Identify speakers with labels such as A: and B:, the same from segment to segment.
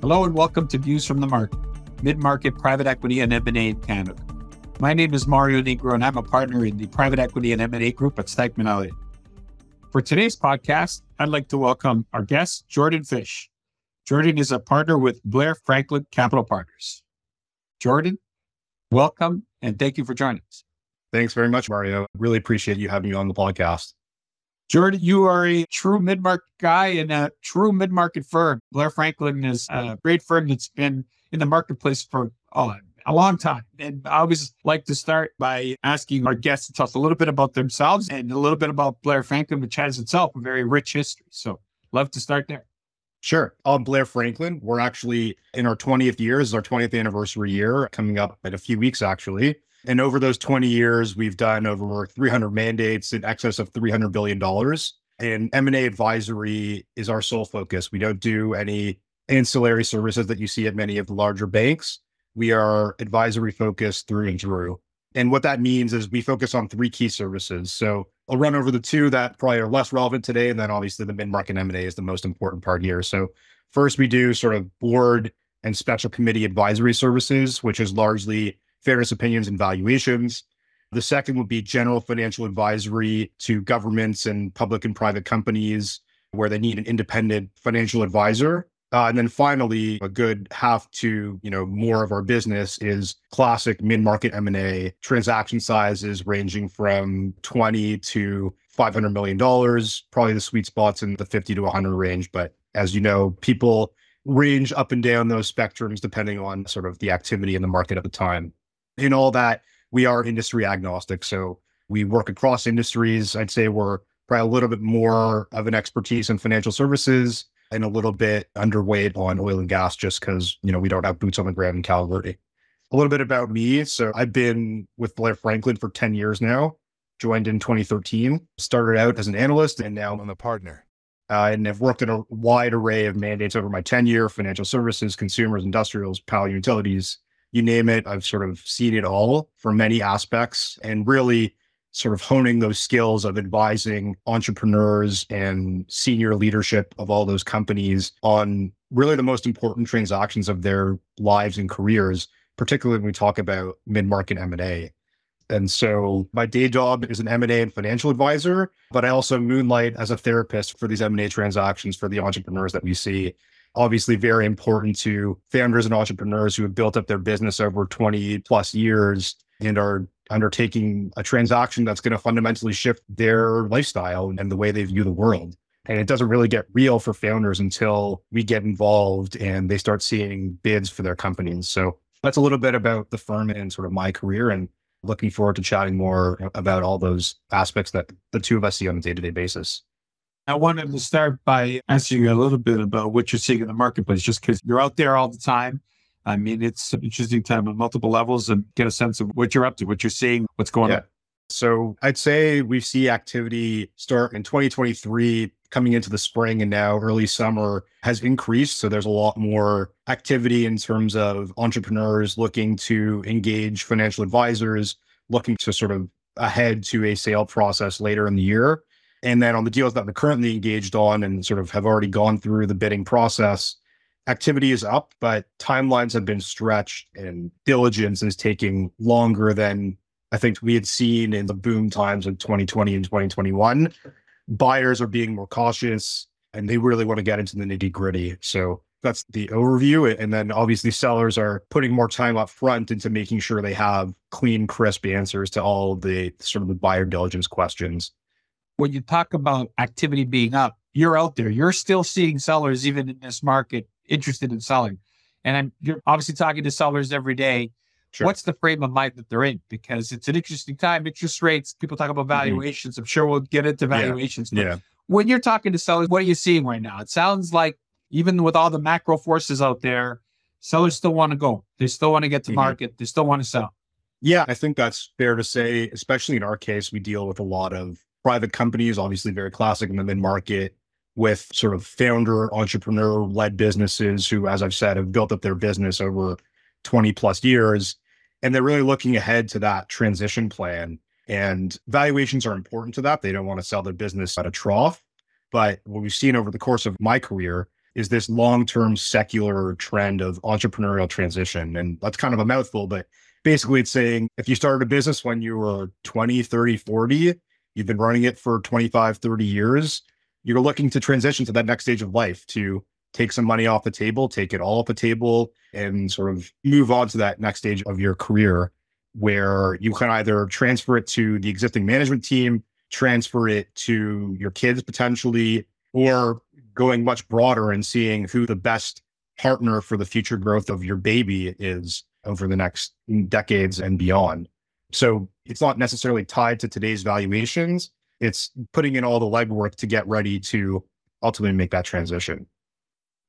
A: Hello and welcome to Views from the Market, mid-market private equity and M&A in Canada. My name is Mario Nigro and I'm a partner in the private equity and M&A group at Stikeman Elliott. For today's podcast, I'd like to welcome our guest, Jordan Fish. Jordan is a partner with Blair Franklin Capital Partners. Jordan, welcome and thank you for joining us.
B: Thanks very much, Mario. Really appreciate you having me on the podcast.
A: Jordan, you are a true mid market guy and a true mid market firm. Blair Franklin is a great firm that's been in the marketplace for oh, a long time. And I always like to start by asking our guests to tell us a little bit about themselves and a little bit about Blair Franklin, which has itself a very rich history. So, love to start there.
B: Sure. I'm Blair Franklin. We're actually in our 20th year. This is our 20th anniversary year coming up in a few weeks, actually. And over those 20 years, we've done over 300 mandates in excess of $300 billion. And M&A advisory is our sole focus. We don't do any ancillary services that you see at many of the larger banks. We are advisory focused through and through. And what that means is we focus on three key services. So I'll run over the two that probably are less relevant today. And then obviously the mid-market M&A is the most important part here. So first we do sort of board and special committee advisory services, which is largely fairness opinions and valuations. The second would be general financial advisory to governments and public and private companies where they need an independent financial advisor. Uh, and then finally, a good half to you know more of our business is classic mid-market M&A transaction sizes ranging from 20 to 500 million dollars. Probably the sweet spots in the 50 to 100 range. But as you know, people range up and down those spectrums depending on sort of the activity in the market at the time in all that we are industry agnostic. So we work across industries. I'd say we're probably a little bit more of an expertise in financial services and a little bit underweight on oil and gas just because, you know, we don't have boots on the ground in Calgary. A little bit about me. So I've been with Blair Franklin for 10 years now, joined in 2013, started out as an analyst and now I'm a partner. Uh, and have worked in a wide array of mandates over my tenure financial services, consumers, industrials, power utilities, you name it, I've sort of seen it all for many aspects and really sort of honing those skills of advising entrepreneurs and senior leadership of all those companies on really the most important transactions of their lives and careers, particularly when we talk about mid-market M&A. And so my day job is an M&A and financial advisor, but I also moonlight as a therapist for these M&A transactions for the entrepreneurs that we see obviously very important to founders and entrepreneurs who have built up their business over 20 plus years and are undertaking a transaction that's going to fundamentally shift their lifestyle and the way they view the world. And it doesn't really get real for founders until we get involved and they start seeing bids for their companies. So that's a little bit about the firm and sort of my career and looking forward to chatting more about all those aspects that the two of us see on a day to day basis.
A: I wanted to start by asking you a little bit about what you're seeing in the marketplace, just because you're out there all the time. I mean, it's an interesting time on multiple levels and get a sense of what you're up to, what you're seeing, what's going yeah. on.
B: So I'd say we see activity start in 2023 coming into the spring and now early summer has increased. So there's a lot more activity in terms of entrepreneurs looking to engage financial advisors, looking to sort of ahead to a sale process later in the year. And then on the deals that they're currently engaged on and sort of have already gone through the bidding process, activity is up, but timelines have been stretched and diligence is taking longer than I think we had seen in the boom times of 2020 and 2021. Buyers are being more cautious and they really want to get into the nitty gritty. So that's the overview. And then obviously sellers are putting more time up front into making sure they have clean, crisp answers to all the sort of the buyer diligence questions
A: when you talk about activity being up, you're out there. You're still seeing sellers, even in this market, interested in selling. And I'm, you're obviously talking to sellers every day. Sure. What's the frame of mind that they're in? Because it's an interesting time. Interest rates, people talk about mm-hmm. valuations. Mm-hmm. I'm sure we'll get into valuations.
B: Yeah. yeah.
A: When you're talking to sellers, what are you seeing right now? It sounds like even with all the macro forces out there, sellers still want to go. They still want to get to mm-hmm. market. They still want to sell.
B: Yeah, I think that's fair to say, especially in our case, we deal with a lot of private companies, obviously very classic in the mid market, with sort of founder entrepreneur led businesses who, as I've said, have built up their business over 20 plus years. And they're really looking ahead to that transition plan. And valuations are important to that. They don't want to sell their business at a trough. But what we've seen over the course of my career is this long-term secular trend of entrepreneurial transition. And that's kind of a mouthful, but basically it's saying if you started a business when you were 20, 30, 40, you've been running it for 25, 30 years, you're looking to transition to that next stage of life to take some money off the table, take it all off the table, and sort of move on to that next stage of your career where you can either transfer it to the existing management team, transfer it to your kids potentially, or going much broader and seeing who the best partner for the future growth of your baby is over the next decades and beyond. So it's not necessarily tied to today's valuations. It's putting in all the legwork to get ready to ultimately make that transition.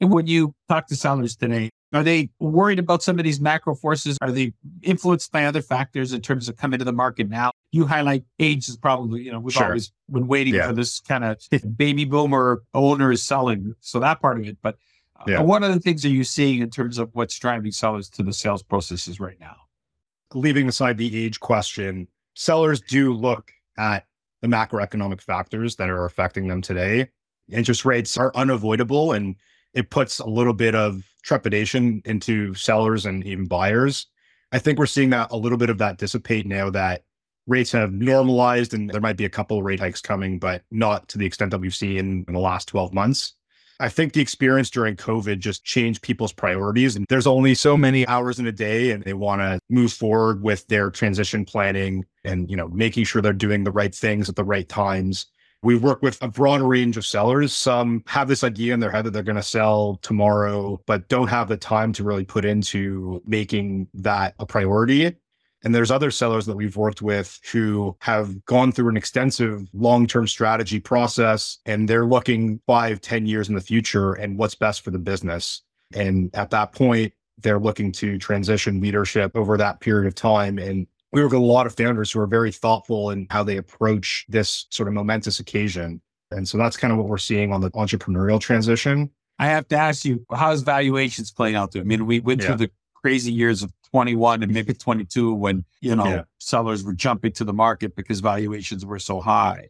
A: And when you talk to sellers today, are they worried about some of these macro forces? Are they influenced by other factors in terms of coming to the market now? You highlight age is probably, you know, we've sure. always been waiting yeah. for this kind of baby boomer owner is selling. So that part of it. But uh, yeah. what other things are you seeing in terms of what's driving sellers to the sales processes right now?
B: Leaving aside the age question, sellers do look at the macroeconomic factors that are affecting them today. Interest rates are unavoidable and it puts a little bit of trepidation into sellers and even buyers. I think we're seeing that a little bit of that dissipate now that rates have normalized and there might be a couple rate hikes coming, but not to the extent that we've seen in the last 12 months. I think the experience during COVID just changed people's priorities. And there's only so many hours in a day, and they want to move forward with their transition planning and, you know, making sure they're doing the right things at the right times. We work with a broad range of sellers. Some have this idea in their head that they're going to sell tomorrow, but don't have the time to really put into making that a priority. And there's other sellers that we've worked with who have gone through an extensive long term strategy process and they're looking five, ten years in the future and what's best for the business. And at that point, they're looking to transition leadership over that period of time and we work with a lot of founders who are very thoughtful in how they approach this sort of momentous occasion. And so that's kind of what we're seeing on the entrepreneurial transition.
A: I have to ask you, how's valuations playing out there? I mean, we went yeah. through the crazy years of 21 and maybe 22 when, you know, yeah. sellers were jumping to the market because valuations were so high.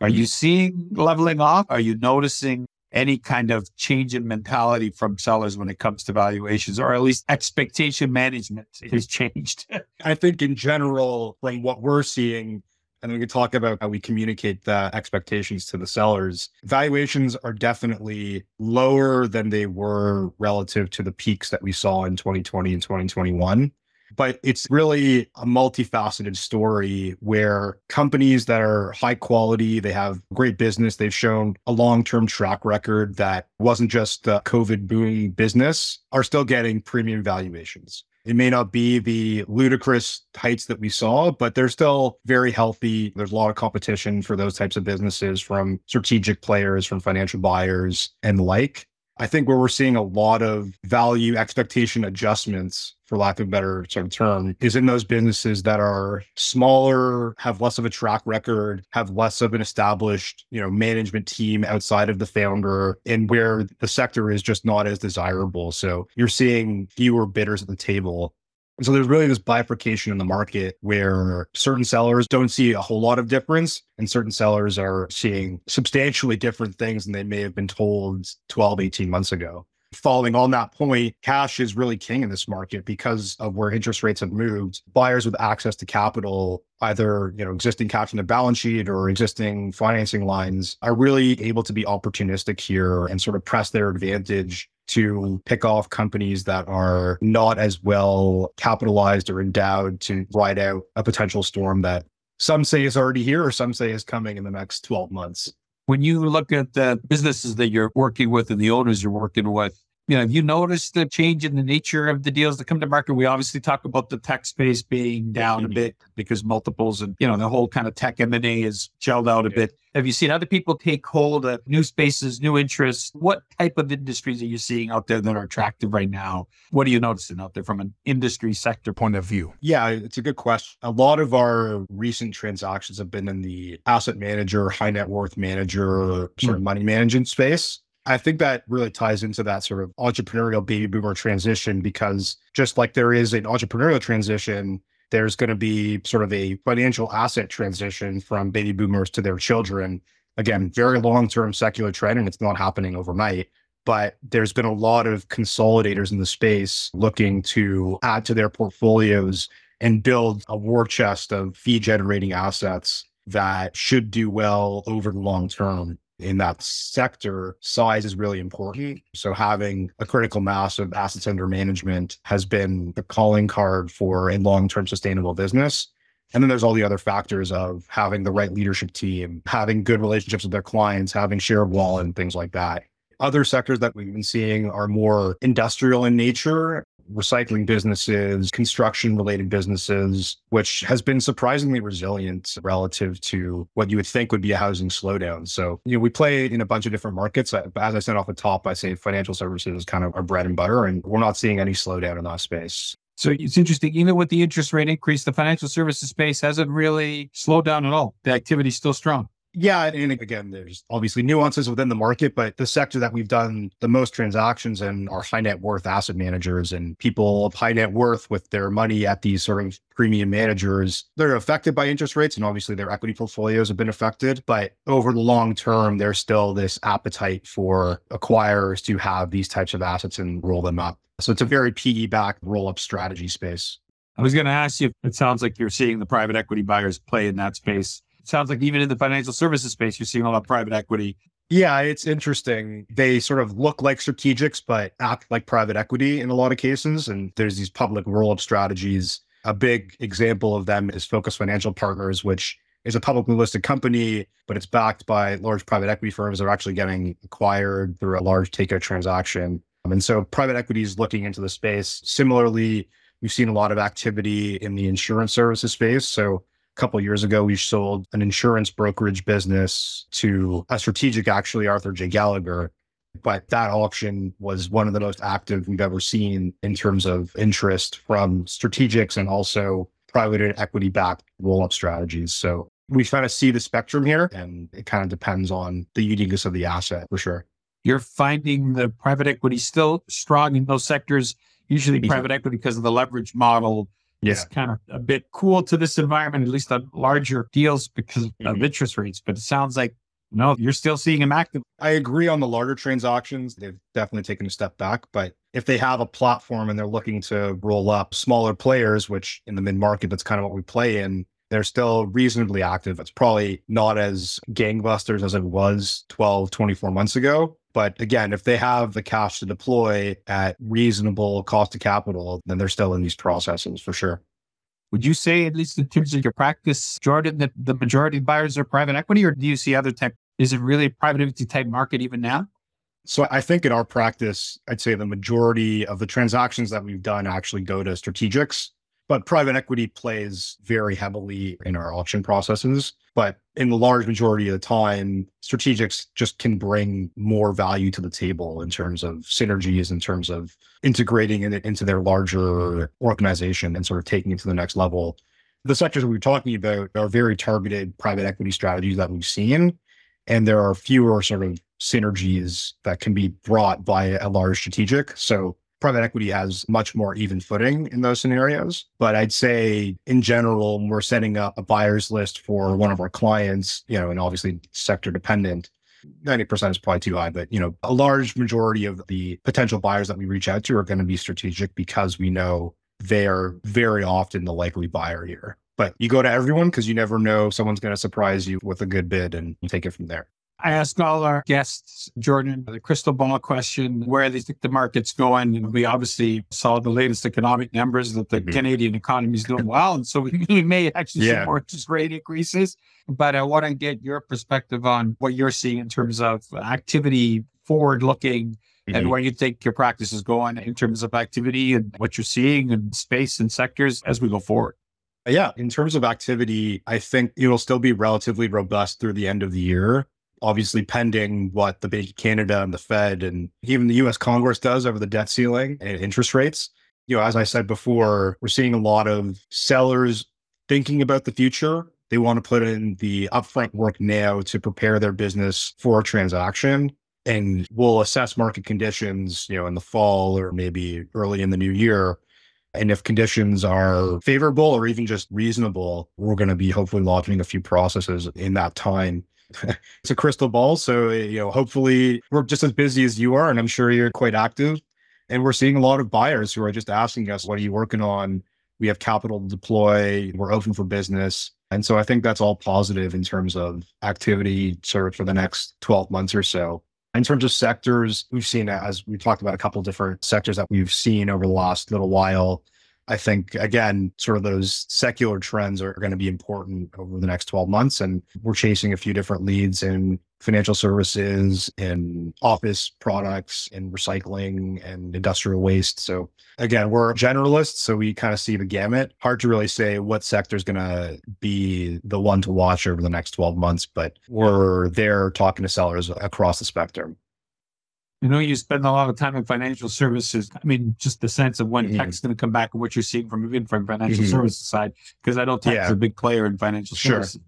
A: Are mm-hmm. you seeing leveling off? Are you noticing any kind of change in mentality from sellers when it comes to valuations, or at least expectation management has changed.
B: I think in general, from what we're seeing, and we can talk about how we communicate the expectations to the sellers. Valuations are definitely lower than they were relative to the peaks that we saw in 2020 and 2021 but it's really a multifaceted story where companies that are high quality, they have great business, they've shown a long term track record that wasn't just the COVID boom business, are still getting premium valuations. It may not be the ludicrous heights that we saw, but they're still very healthy. There's a lot of competition for those types of businesses from strategic players, from financial buyers, and like. I think where we're seeing a lot of value expectation adjustments, for lack of a better sort of term, is in those businesses that are smaller, have less of a track record, have less of an established, you know, management team outside of the founder, and where the sector is just not as desirable. So you're seeing fewer bidders at the table. And so there's really this bifurcation in the market where certain sellers don't see a whole lot of difference and certain sellers are seeing substantially different things than they may have been told 12, 18 months ago. Following on that point, cash is really king in this market because of where interest rates have moved. Buyers with access to capital, either you know existing cash in the balance sheet or existing financing lines, are really able to be opportunistic here and sort of press their advantage to pick off companies that are not as well capitalized or endowed to ride out a potential storm that some say is already here or some say is coming in the next 12 months.
A: When you look at the businesses that you're working with and the owners you're working with, you know, have you noticed the change in the nature of the deals that come to market? We obviously talk about the tech space being down a bit because multiples and, you know, the whole kind of tech M&A is gelled out a bit. Have you seen other people take hold of new spaces, new interests? What type of industries are you seeing out there that are attractive right now? What are you noticing out there from an industry sector point of view?
B: Yeah, it's a good question. A lot of our recent transactions have been in the asset manager, high net worth manager, sort of hmm. money management space. I think that really ties into that sort of entrepreneurial baby boomer transition because just like there is an entrepreneurial transition, there's going to be sort of a financial asset transition from baby boomers to their children. Again, very long term secular trend, and it's not happening overnight. but there's been a lot of consolidators in the space looking to add to their portfolios and build a war chest of fee generating assets that should do well over the long term in that sector, size is really important. So having a critical mass of assets under management has been the calling card for a long-term sustainable business. And then there's all the other factors of having the right leadership team, having good relationships with their clients, having share of wallet and things like that. Other sectors that we've been seeing are more industrial in nature recycling businesses, construction related businesses, which has been surprisingly resilient relative to what you would think would be a housing slowdown. So, you know, we play in a bunch of different markets. As I said off the top, I say financial services is kind of our bread and butter, and we're not seeing any slowdown in that space.
A: So it's interesting, even with the interest rate increase, the financial services space hasn't really slowed down at all. The activity is still strong.
B: Yeah. And again, there's obviously nuances within the market, but the sector that we've done the most transactions in are high net worth asset managers and people of high net worth with their money at these sort of premium managers. They're affected by interest rates and obviously their equity portfolios have been affected. But over the long term, there's still this appetite for acquirers to have these types of assets and roll them up. So it's a very PE roll up strategy space.
A: I was going to ask you, if it sounds like you're seeing the private equity buyers play in that space sounds like even in the financial services space, you're seeing a lot of private equity.
B: Yeah, it's interesting. They sort of look like strategics, but act like private equity in a lot of cases. And there's these public roll up strategies. A big example of them is Focus Financial Partners, which is a publicly listed company, but it's backed by large private equity firms that are actually getting acquired through a large takeout transaction. And so private equity is looking into the space. Similarly, we've seen a lot of activity in the insurance services space. So couple years ago, we sold an insurance brokerage business to a strategic, actually, Arthur J. Gallagher. But that auction was one of the most active we've ever seen in terms of interest from strategics and also private equity backed roll up strategies. So we kind of see the spectrum here and it kind of depends on the uniqueness of the asset for sure.
A: You're finding the private equity still strong in those sectors, usually private equity because of the leverage model yeah. is kind of a bit cool to this environment, at least on larger deals because mm-hmm. of interest rates. But it sounds like no, you're still seeing them active.
B: I agree on the larger transactions. They've definitely taken a step back. But if they have a platform and they're looking to roll up smaller players, which in the mid market, that's kind of what we play in, they're still reasonably active. It's probably not as gangbusters as it was 12, 24 months ago. But again, if they have the cash to deploy at reasonable cost of capital, then they're still in these processes for sure.
A: Would you say, at least in terms of your practice, Jordan, that the majority of buyers are private equity, or do you see other tech? Is it really a private equity type market even now?
B: So I think in our practice, I'd say the majority of the transactions that we've done actually go to strategics. But private equity plays very heavily in our auction processes. But in the large majority of the time, strategics just can bring more value to the table in terms of synergies, in terms of integrating it into their larger organization and sort of taking it to the next level. The sectors we're talking about are very targeted private equity strategies that we've seen. And there are fewer sort of synergies that can be brought by a large strategic. So private equity has much more even footing in those scenarios. But I'd say in general, we're setting up a buyer's list for one of our clients, you know, and obviously sector dependent. 90% is probably too high, but you know, a large majority of the potential buyers that we reach out to are going to be strategic because we know they are very often the likely buyer here. But you go to everyone because you never know someone's going to surprise you with a good bid and take it from there.
A: I ask all our guests, Jordan, the crystal ball question, where they think the market's going. And we obviously saw the latest economic numbers that the mm-hmm. Canadian economy is doing well. And so we, we may actually yeah. see more interest rate increases. But I want to get your perspective on what you're seeing in terms of activity forward looking mm-hmm. and where you think your practice is going in terms of activity and what you're seeing in space and sectors as we go forward.
B: Yeah, in terms of activity, I think it'll still be relatively robust through the end of the year obviously pending what the Bank of Canada and the Fed and even the US Congress does over the debt ceiling and interest rates. You know, as I said before, we're seeing a lot of sellers thinking about the future. They want to put in the upfront work now to prepare their business for a transaction. And we'll assess market conditions, you know, in the fall or maybe early in the new year. And if conditions are favorable or even just reasonable, we're going to be hopefully launching a few processes in that time it's a crystal ball. So, uh, you know, hopefully we're just as busy as you are, and I'm sure you're quite active. And we're seeing a lot of buyers who are just asking us, what are you working on? We have capital to deploy. We're open for business. And so I think that's all positive in terms of activity sort of for the next 12 months or so. In terms of sectors, we've seen, as we talked about, a couple different sectors that we've seen over the last little while. I think, again, sort of those secular trends are going to be important over the next 12 months. And we're chasing a few different leads in financial services, in office products, in recycling and industrial waste. So, again, we're generalists. So we kind of see the gamut. Hard to really say what sector is going to be the one to watch over the next 12 months, but we're there talking to sellers across the spectrum.
A: I know you spend a lot of time in financial services. I mean, just the sense of when mm-hmm. tech's going to come back and what you're seeing from even from financial mm-hmm. services side, because I know tech yeah. is a big player in financial sure. services.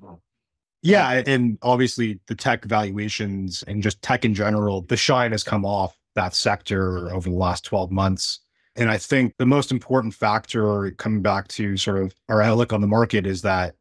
B: Yeah, and obviously the tech valuations and just tech in general, the shine has come off that sector over the last 12 months. And I think the most important factor coming back to sort of our outlook on the market is that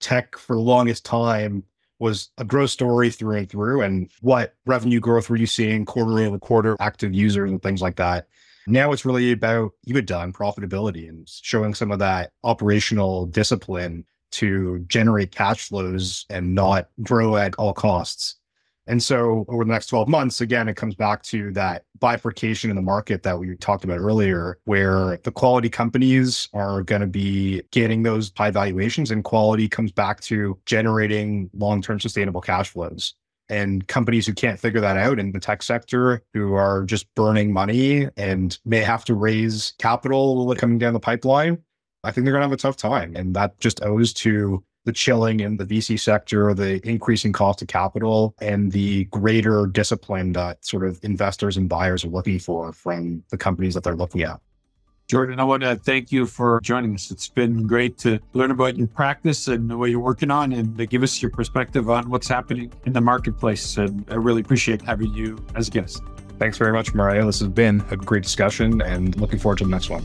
B: tech for the longest time was a growth story through and through. And what revenue growth were you seeing quarterly over quarter, active users and things like that? Now it's really about EBITDA and profitability and showing some of that operational discipline to generate cash flows and not grow at all costs. And so over the next 12 months, again, it comes back to that bifurcation in the market that we talked about earlier, where the quality companies are going to be getting those high valuations and quality comes back to generating long-term sustainable cash flows. And companies who can't figure that out in the tech sector, who are just burning money and may have to raise capital coming down the pipeline, I think they're going to have a tough time. And that just owes to the chilling in the VC sector, the increasing cost of capital, and the greater discipline that sort of investors and buyers are looking for from the companies that they're looking at.
A: Jordan, I want to thank you for joining us. It's been great to learn about your practice and what you're working on and to give us your perspective on what's happening in the marketplace. And I really appreciate having you as a guest.
B: Thanks very much, Mario. This has been a great discussion and looking forward to the next one.